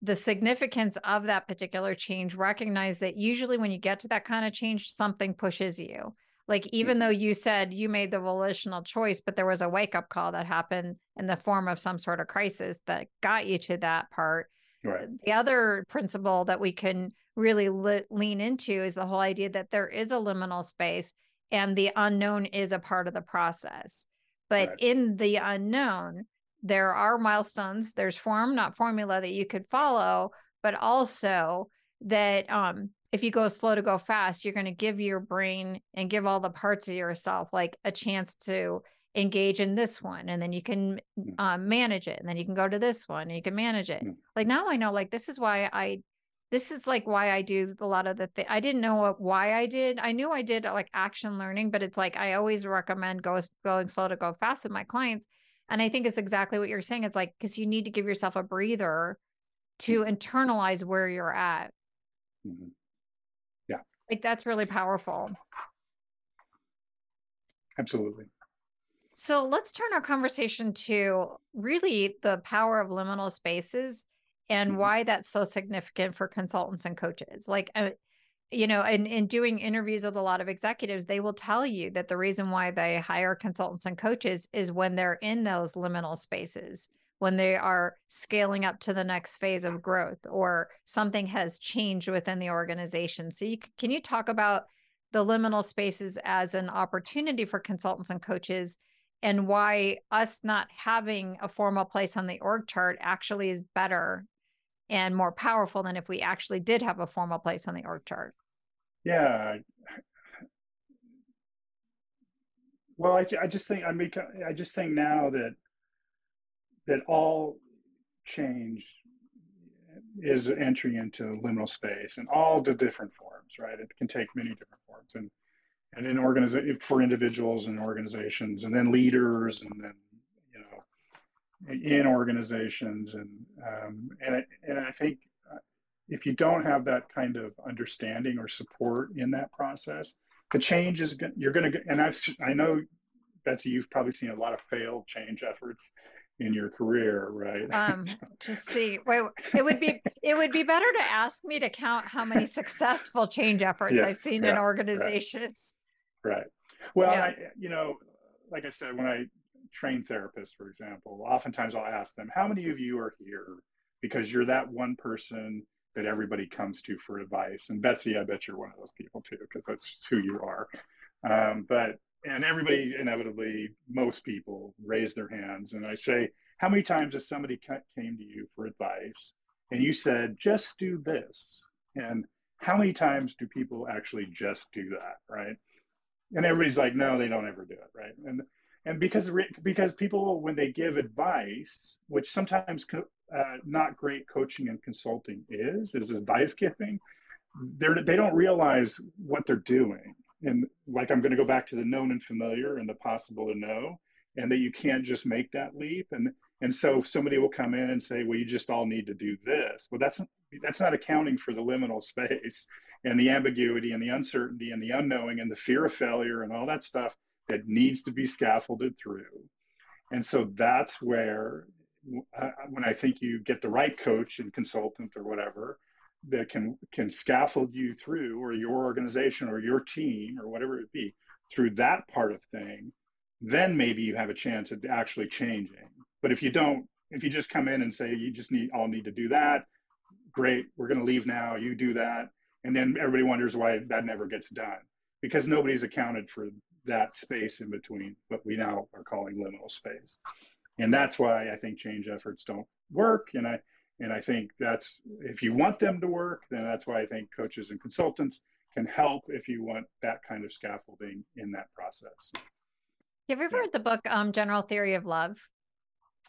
S1: the significance of that particular change. Recognize that usually when you get to that kind of change, something pushes you. Like, even mm-hmm. though you said you made the volitional choice, but there was a wake up call that happened in the form of some sort of crisis that got you to that part
S2: Right.
S1: The other principle that we can really le- lean into is the whole idea that there is a liminal space and the unknown is a part of the process. But right. in the unknown, there are milestones, there's form, not formula that you could follow, but also that um, if you go slow to go fast, you're going to give your brain and give all the parts of yourself like a chance to engage in this one and then you can mm. um, manage it and then you can go to this one and you can manage it mm. like now i know like this is why i this is like why i do a lot of the thing i didn't know what, why i did i knew i did like action learning but it's like i always recommend go, going slow to go fast with my clients and i think it's exactly what you're saying it's like because you need to give yourself a breather to mm. internalize where you're at
S2: mm-hmm. yeah
S1: like that's really powerful
S2: absolutely
S1: so let's turn our conversation to really the power of liminal spaces and mm-hmm. why that's so significant for consultants and coaches. Like, uh, you know, in, in doing interviews with a lot of executives, they will tell you that the reason why they hire consultants and coaches is when they're in those liminal spaces, when they are scaling up to the next phase of growth or something has changed within the organization. So, you, can you talk about the liminal spaces as an opportunity for consultants and coaches? And why us not having a formal place on the org chart actually is better and more powerful than if we actually did have a formal place on the org chart.
S2: Yeah. Well, I, I just think I mean I just think now that that all change is entry into liminal space and all the different forms, right? It can take many different forms, and and in organization for individuals and organizations and then leaders and then you know in organizations and um, and, I, and I think uh, if you don't have that kind of understanding or support in that process the change is you're going to and I've I know Betsy you've probably seen a lot of failed change efforts in your career, right?
S1: Um, just see. Wait, it would be it would be better to ask me to count how many successful change efforts yeah, I've seen yeah, in organizations.
S2: Right. Well, yeah. I, you know, like I said, when I train therapists, for example, oftentimes I'll ask them, how many of you are here because you're that one person that everybody comes to for advice? And Betsy, I bet you're one of those people too, because that's who you are. Um, but, and everybody inevitably, most people raise their hands. And I say, how many times has somebody came to you for advice and you said, just do this? And how many times do people actually just do that, right? And everybody's like no they don't ever do it right? And and because because people when they give advice which sometimes uh, not great coaching and consulting is is advice giving they're they don't realize what they're doing. And like i'm going to go back to the known and familiar and the possible to know and that you can't just make that leap. And and so somebody will come in and say well you just all need to do this well that's that's not accounting for the liminal space and the ambiguity and the uncertainty and the unknowing and the fear of failure and all that stuff that needs to be scaffolded through. And so that's where, uh, when I think you get the right coach and consultant or whatever that can can scaffold you through, or your organization or your team or whatever it be, through that part of thing, then maybe you have a chance at actually changing. But if you don't, if you just come in and say you just need all need to do that, great, we're going to leave now. You do that and then everybody wonders why that never gets done because nobody's accounted for that space in between what we now are calling liminal space. And that's why I think change efforts don't work. And I and I think that's if you want them to work, then that's why I think coaches and consultants can help if you want that kind of scaffolding in that process.
S1: Have you ever read the book um, General Theory of Love?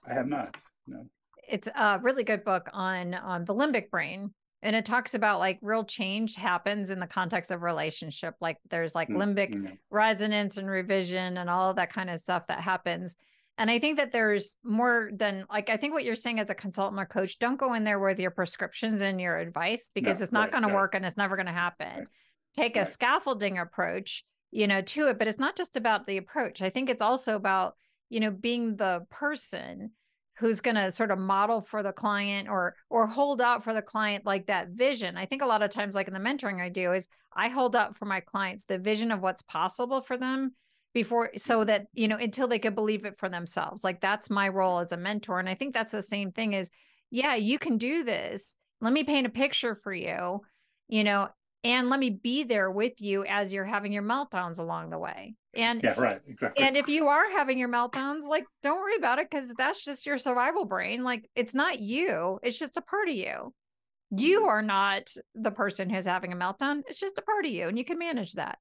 S2: I have not. No.
S1: It's a really good book on on the limbic brain and it talks about like real change happens in the context of relationship like there's like limbic mm-hmm. resonance and revision and all of that kind of stuff that happens and i think that there's more than like i think what you're saying as a consultant or coach don't go in there with your prescriptions and your advice because no, it's not right, going to work and it's never going to happen right, take a scaffolding approach you know to it but it's not just about the approach i think it's also about you know being the person who's going to sort of model for the client or or hold out for the client like that vision. I think a lot of times like in the mentoring i do is i hold up for my clients the vision of what's possible for them before so that you know until they could believe it for themselves. Like that's my role as a mentor and i think that's the same thing is yeah you can do this. Let me paint a picture for you you know and let me be there with you as you're having your meltdowns along the way. And
S2: yeah right exactly.
S1: and if you are having your meltdowns like don't worry about it because that's just your survival brain. Like it's not you it's just a part of you. You mm-hmm. are not the person who's having a meltdown it's just a part of you and you can manage that.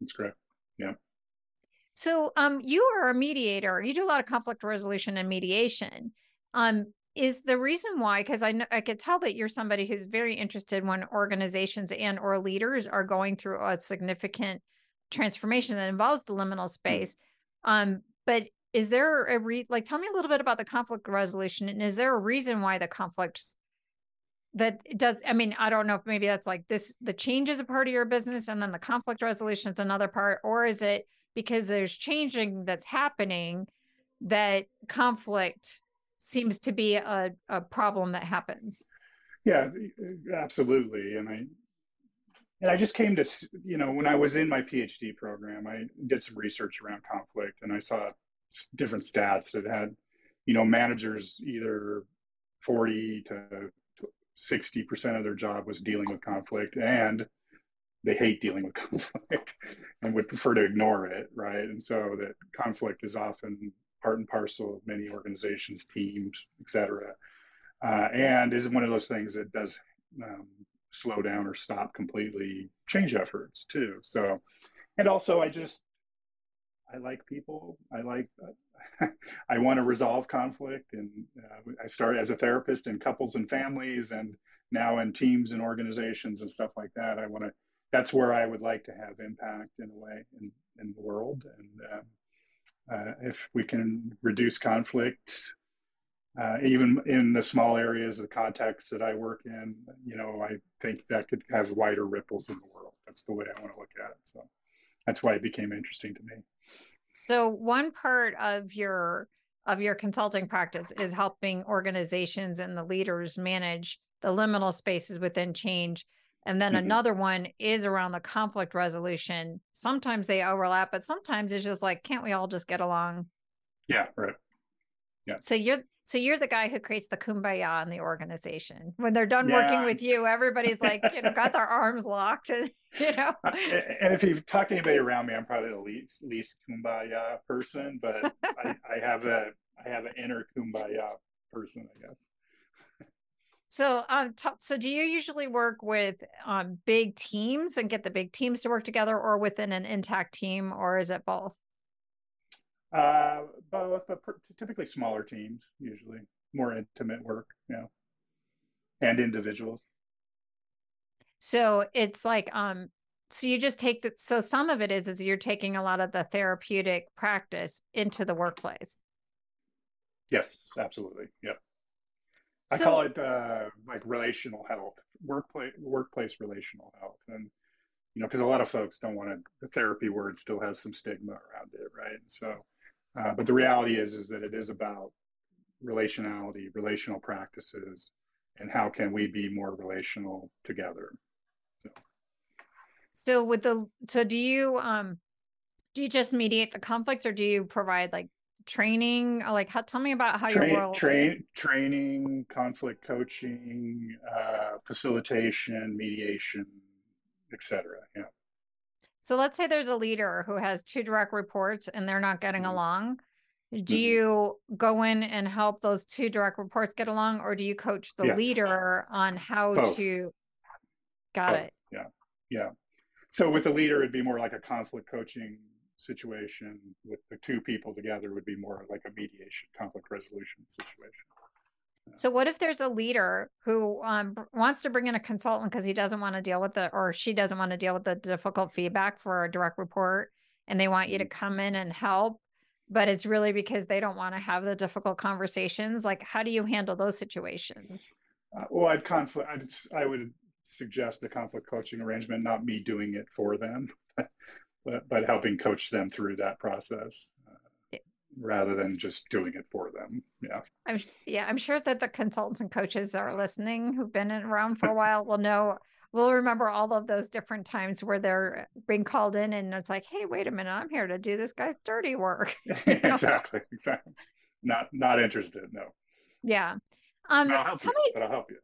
S2: That's correct yeah.
S1: So um you are a mediator you do a lot of conflict resolution and mediation. Um is the reason why because i know i could tell that you're somebody who's very interested when organizations and or leaders are going through a significant transformation that involves the liminal mm. space um but is there a re like tell me a little bit about the conflict resolution and is there a reason why the conflicts that does i mean i don't know if maybe that's like this the change is a part of your business and then the conflict resolution is another part or is it because there's changing that's happening that conflict seems to be a, a problem that happens.
S2: Yeah, absolutely. And I and I just came to you know when I was in my PhD program, I did some research around conflict, and I saw different stats that had you know managers either 40 to 60 percent of their job was dealing with conflict and they hate dealing with conflict and would prefer to ignore it right and so that conflict is often part and parcel of many organizations, teams, et cetera, uh, and is one of those things that does um, slow down or stop completely change efforts too. So, and also I just I like people. I like I want to resolve conflict, and uh, I started as a therapist in couples and families, and now in teams and organizations and stuff like that. I want to. That's where I would like to have impact in a way in, in the world, and um, uh, if we can reduce conflict, uh, even in the small areas of the context that I work in, you know, I think that could have wider ripples in the world. That's the way I want to look at it. So that's why it became interesting to me.
S1: So one part of your of your consulting practice is helping organizations and the leaders manage the liminal spaces within change and then mm-hmm. another one is around the conflict resolution. Sometimes they overlap, but sometimes it's just like, can't we all just get along?
S2: Yeah, right. Yeah.
S1: So you're so you're the guy who creates the kumbaya in the organization. When they're done yeah. working with you, everybody's like, you know, got their arms locked, and you know.
S2: And if you've talked to anybody around me, I'm probably the least least kumbaya person, but I, I have a I have an inner kumbaya person, I guess.
S1: So, um, t- so do you usually work with um big teams and get the big teams to work together, or within an intact team, or is it both?
S2: Uh, both, but typically smaller teams, usually more intimate work, yeah, and individuals.
S1: So it's like, um, so you just take that. So some of it is is you're taking a lot of the therapeutic practice into the workplace.
S2: Yes, absolutely. Yep. I so, call it uh, like relational health, workplace workplace relational health, and you know, because a lot of folks don't want to. The therapy word still has some stigma around it, right? So, uh, but the reality is, is that it is about relationality, relational practices, and how can we be more relational together. So,
S1: so with the so do you um do you just mediate the conflicts, or do you provide like training uh, like how, tell me about how
S2: train,
S1: your world
S2: train training conflict coaching uh, facilitation mediation etc yeah
S1: so let's say there's a leader who has two direct reports and they're not getting mm-hmm. along do mm-hmm. you go in and help those two direct reports get along or do you coach the yes. leader on how Both. to got Both. it
S2: yeah yeah so with the leader it'd be more like a conflict coaching situation with the two people together would be more like a mediation conflict resolution situation
S1: So, what if there's a leader who um, wants to bring in a consultant because he doesn't want to deal with the, or she doesn't want to deal with the difficult feedback for a direct report, and they want you to mm-hmm. come in and help, but it's really because they don't want to have the difficult conversations? Like, how do you handle those situations?
S2: Uh, well, I'd conflict. I'd, I would suggest a conflict coaching arrangement, not me doing it for them, but, but helping coach them through that process rather than just doing it for them. Yeah.
S1: I'm yeah, I'm sure that the consultants and coaches are listening who've been around for a while will know will remember all of those different times where they're being called in and it's like, hey, wait a minute, I'm here to do this guy's dirty work.
S2: exactly, exactly. Not not interested, no.
S1: Yeah.
S2: Um I'll help you, me, but I'll help you.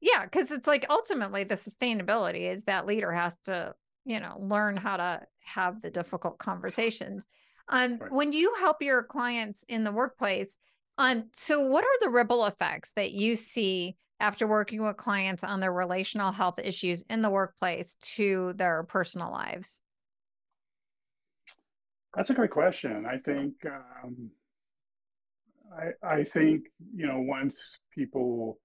S1: Yeah, because it's like ultimately the sustainability is that leader has to, you know, learn how to have the difficult conversations. Um, right. When you help your clients in the workplace, um, so what are the ripple effects that you see after working with clients on their relational health issues in the workplace to their personal lives?
S2: That's a great question. I think um, I, I think you know once people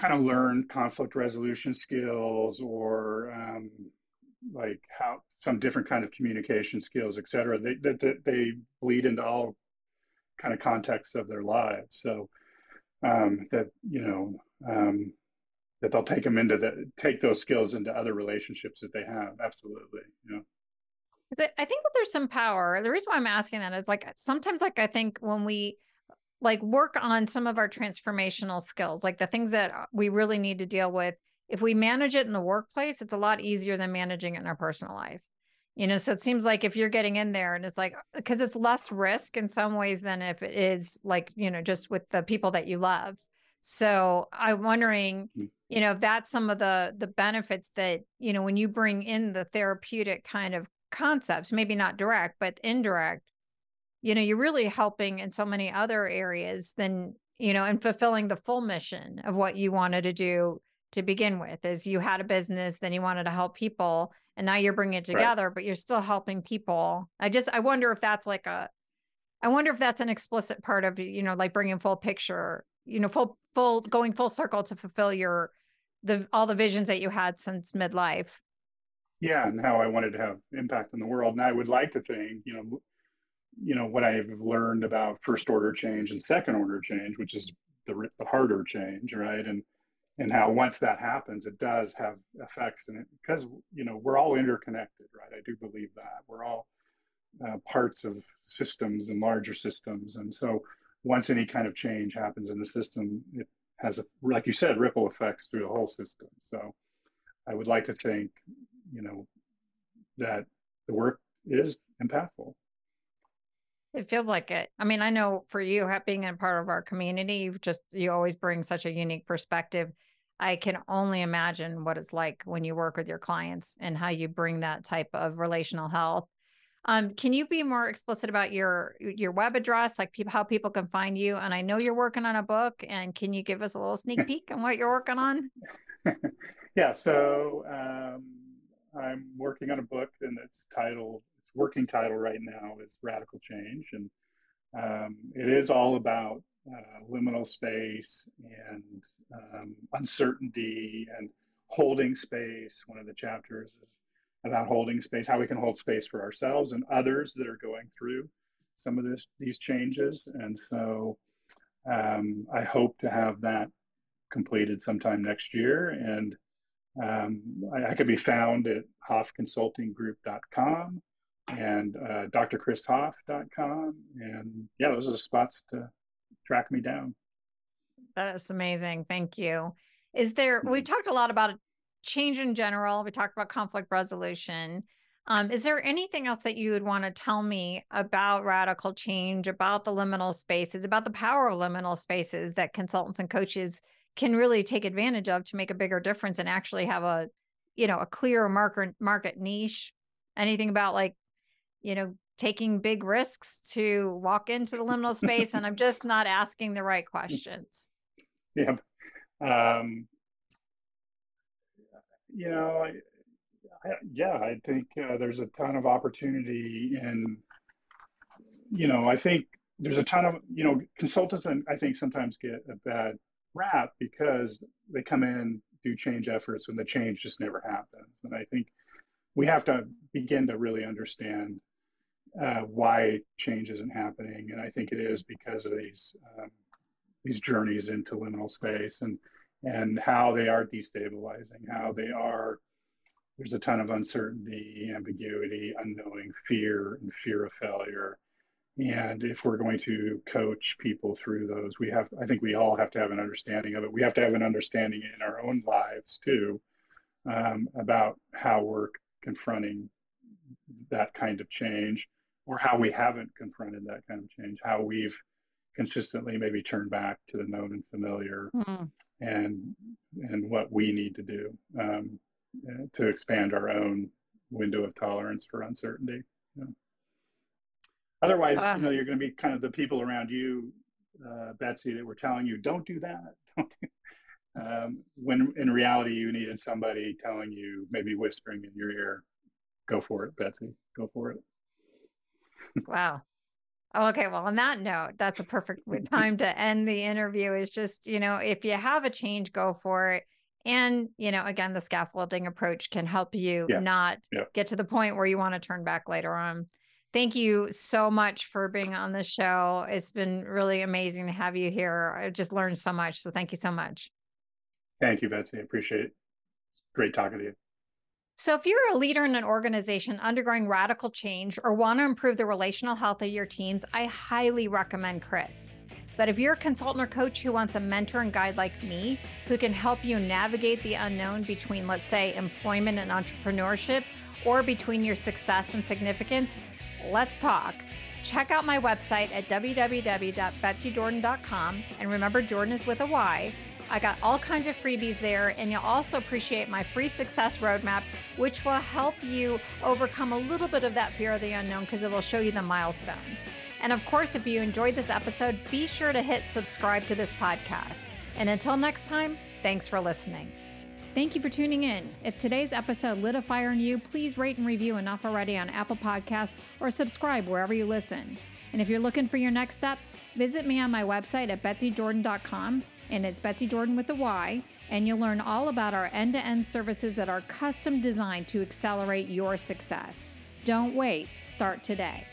S2: kind of learn conflict resolution skills or um, like how some different kind of communication skills, et cetera, they, that, they bleed into all kind of contexts of their lives. So um, that, you know, um, that they'll take them into the, take those skills into other relationships that they have. Absolutely. You know.
S1: I think that there's some power. The reason why I'm asking that is like sometimes like I think when we like work on some of our transformational skills, like the things that we really need to deal with, if we manage it in the workplace, it's a lot easier than managing it in our personal life. You know, so it seems like if you're getting in there and it's like, because it's less risk in some ways than if it is like, you know, just with the people that you love. So I'm wondering, mm. you know, if that's some of the the benefits that, you know, when you bring in the therapeutic kind of concepts, maybe not direct, but indirect, you know, you're really helping in so many other areas than, you know, and fulfilling the full mission of what you wanted to do to begin with is you had a business then you wanted to help people and now you're bringing it together right. but you're still helping people. I just i wonder if that's like a i wonder if that's an explicit part of you know like bringing full picture you know full full going full circle to fulfill your the all the visions that you had since midlife.
S2: Yeah and how i wanted to have impact in the world. And i would like to think you know you know what i've learned about first order change and second order change which is the, the harder change right? And and how once that happens, it does have effects in it because you know we're all interconnected, right? I do believe that we're all uh, parts of systems and larger systems, and so once any kind of change happens in the system, it has a like you said ripple effects through the whole system. So I would like to think, you know, that the work is impactful.
S1: It feels like it. I mean, I know for you being a part of our community, you've just you always bring such a unique perspective. I can only imagine what it's like when you work with your clients and how you bring that type of relational health. Um, can you be more explicit about your your web address, like people, how people can find you? And I know you're working on a book, and can you give us a little sneak peek on what you're working on?
S2: yeah, so um, I'm working on a book, and it's titled working title right now is Radical Change. And um, it is all about uh, liminal space and um, uncertainty and holding space. One of the chapters is about holding space, how we can hold space for ourselves and others that are going through some of this, these changes. And so um, I hope to have that completed sometime next year. And um, I, I, could be found at hoffconsultinggroup.com and uh, drchrishoff.com. And yeah, those are the spots to track me down.
S1: That is amazing. Thank you. Is there, we mm-hmm. talked a lot about change in general. We talked about conflict resolution. Um, is there anything else that you would want to tell me about radical change, about the liminal spaces, about the power of liminal spaces that consultants and coaches can really take advantage of to make a bigger difference and actually have a, you know, a clear market market niche? Anything about like you know, taking big risks to walk into the liminal space and I'm just not asking the right questions.
S2: Yeah. Um, you know, I, I, yeah, I think uh, there's a ton of opportunity in, you know, I think there's a ton of you know consultants and i think sometimes get a bad rap because they come in do change efforts and the change just never happens and i think we have to begin to really understand uh, why change isn't happening and i think it is because of these um, these journeys into liminal space and and how they are destabilizing how they are there's a ton of uncertainty ambiguity unknowing fear and fear of failure and if we're going to coach people through those, we have, I think we all have to have an understanding of it. We have to have an understanding in our own lives too um, about how we're confronting that kind of change or how we haven't confronted that kind of change, how we've consistently maybe turned back to the known and familiar mm-hmm. and and what we need to do um, to expand our own window of tolerance for uncertainty. Otherwise, uh, you know, you're going to be kind of the people around you, uh, Betsy, that were telling you, don't do that. "Don't do that." Um, when in reality, you needed somebody telling you, maybe whispering in your ear, "Go for it, Betsy. Go for it."
S1: wow. Okay, well, on that note, that's a perfect time to end the interview. Is just, you know, if you have a change, go for it. And, you know, again, the scaffolding approach can help you yes. not get to the point where you want to turn back later on thank you so much for being on the show. It's been really amazing to have you here. I just learned so much. So thank you so much.
S2: Thank you, Betsy. I appreciate it. It's Great talking to you.
S1: So, if you're a leader in an organization undergoing radical change or want to improve the relational health of your teams, I highly recommend Chris. But if you're a consultant or coach who wants a mentor and guide like me, who can help you navigate the unknown between, let's say, employment and entrepreneurship, or between your success and significance, let's talk. Check out my website at www.betsyjordan.com. And remember, Jordan is with a Y. I got all kinds of freebies there, and you'll also appreciate my free success roadmap, which will help you overcome a little bit of that fear of the unknown because it will show you the milestones. And of course, if you enjoyed this episode, be sure to hit subscribe to this podcast. And until next time, thanks for listening. Thank you for tuning in. If today's episode lit a fire in you, please rate and review enough already on Apple Podcasts or subscribe wherever you listen. And if you're looking for your next step, visit me on my website at betsyjordan.com, and it's Betsy Jordan with a Y, and you'll learn all about our end to end services that are custom designed to accelerate your success. Don't wait, start today.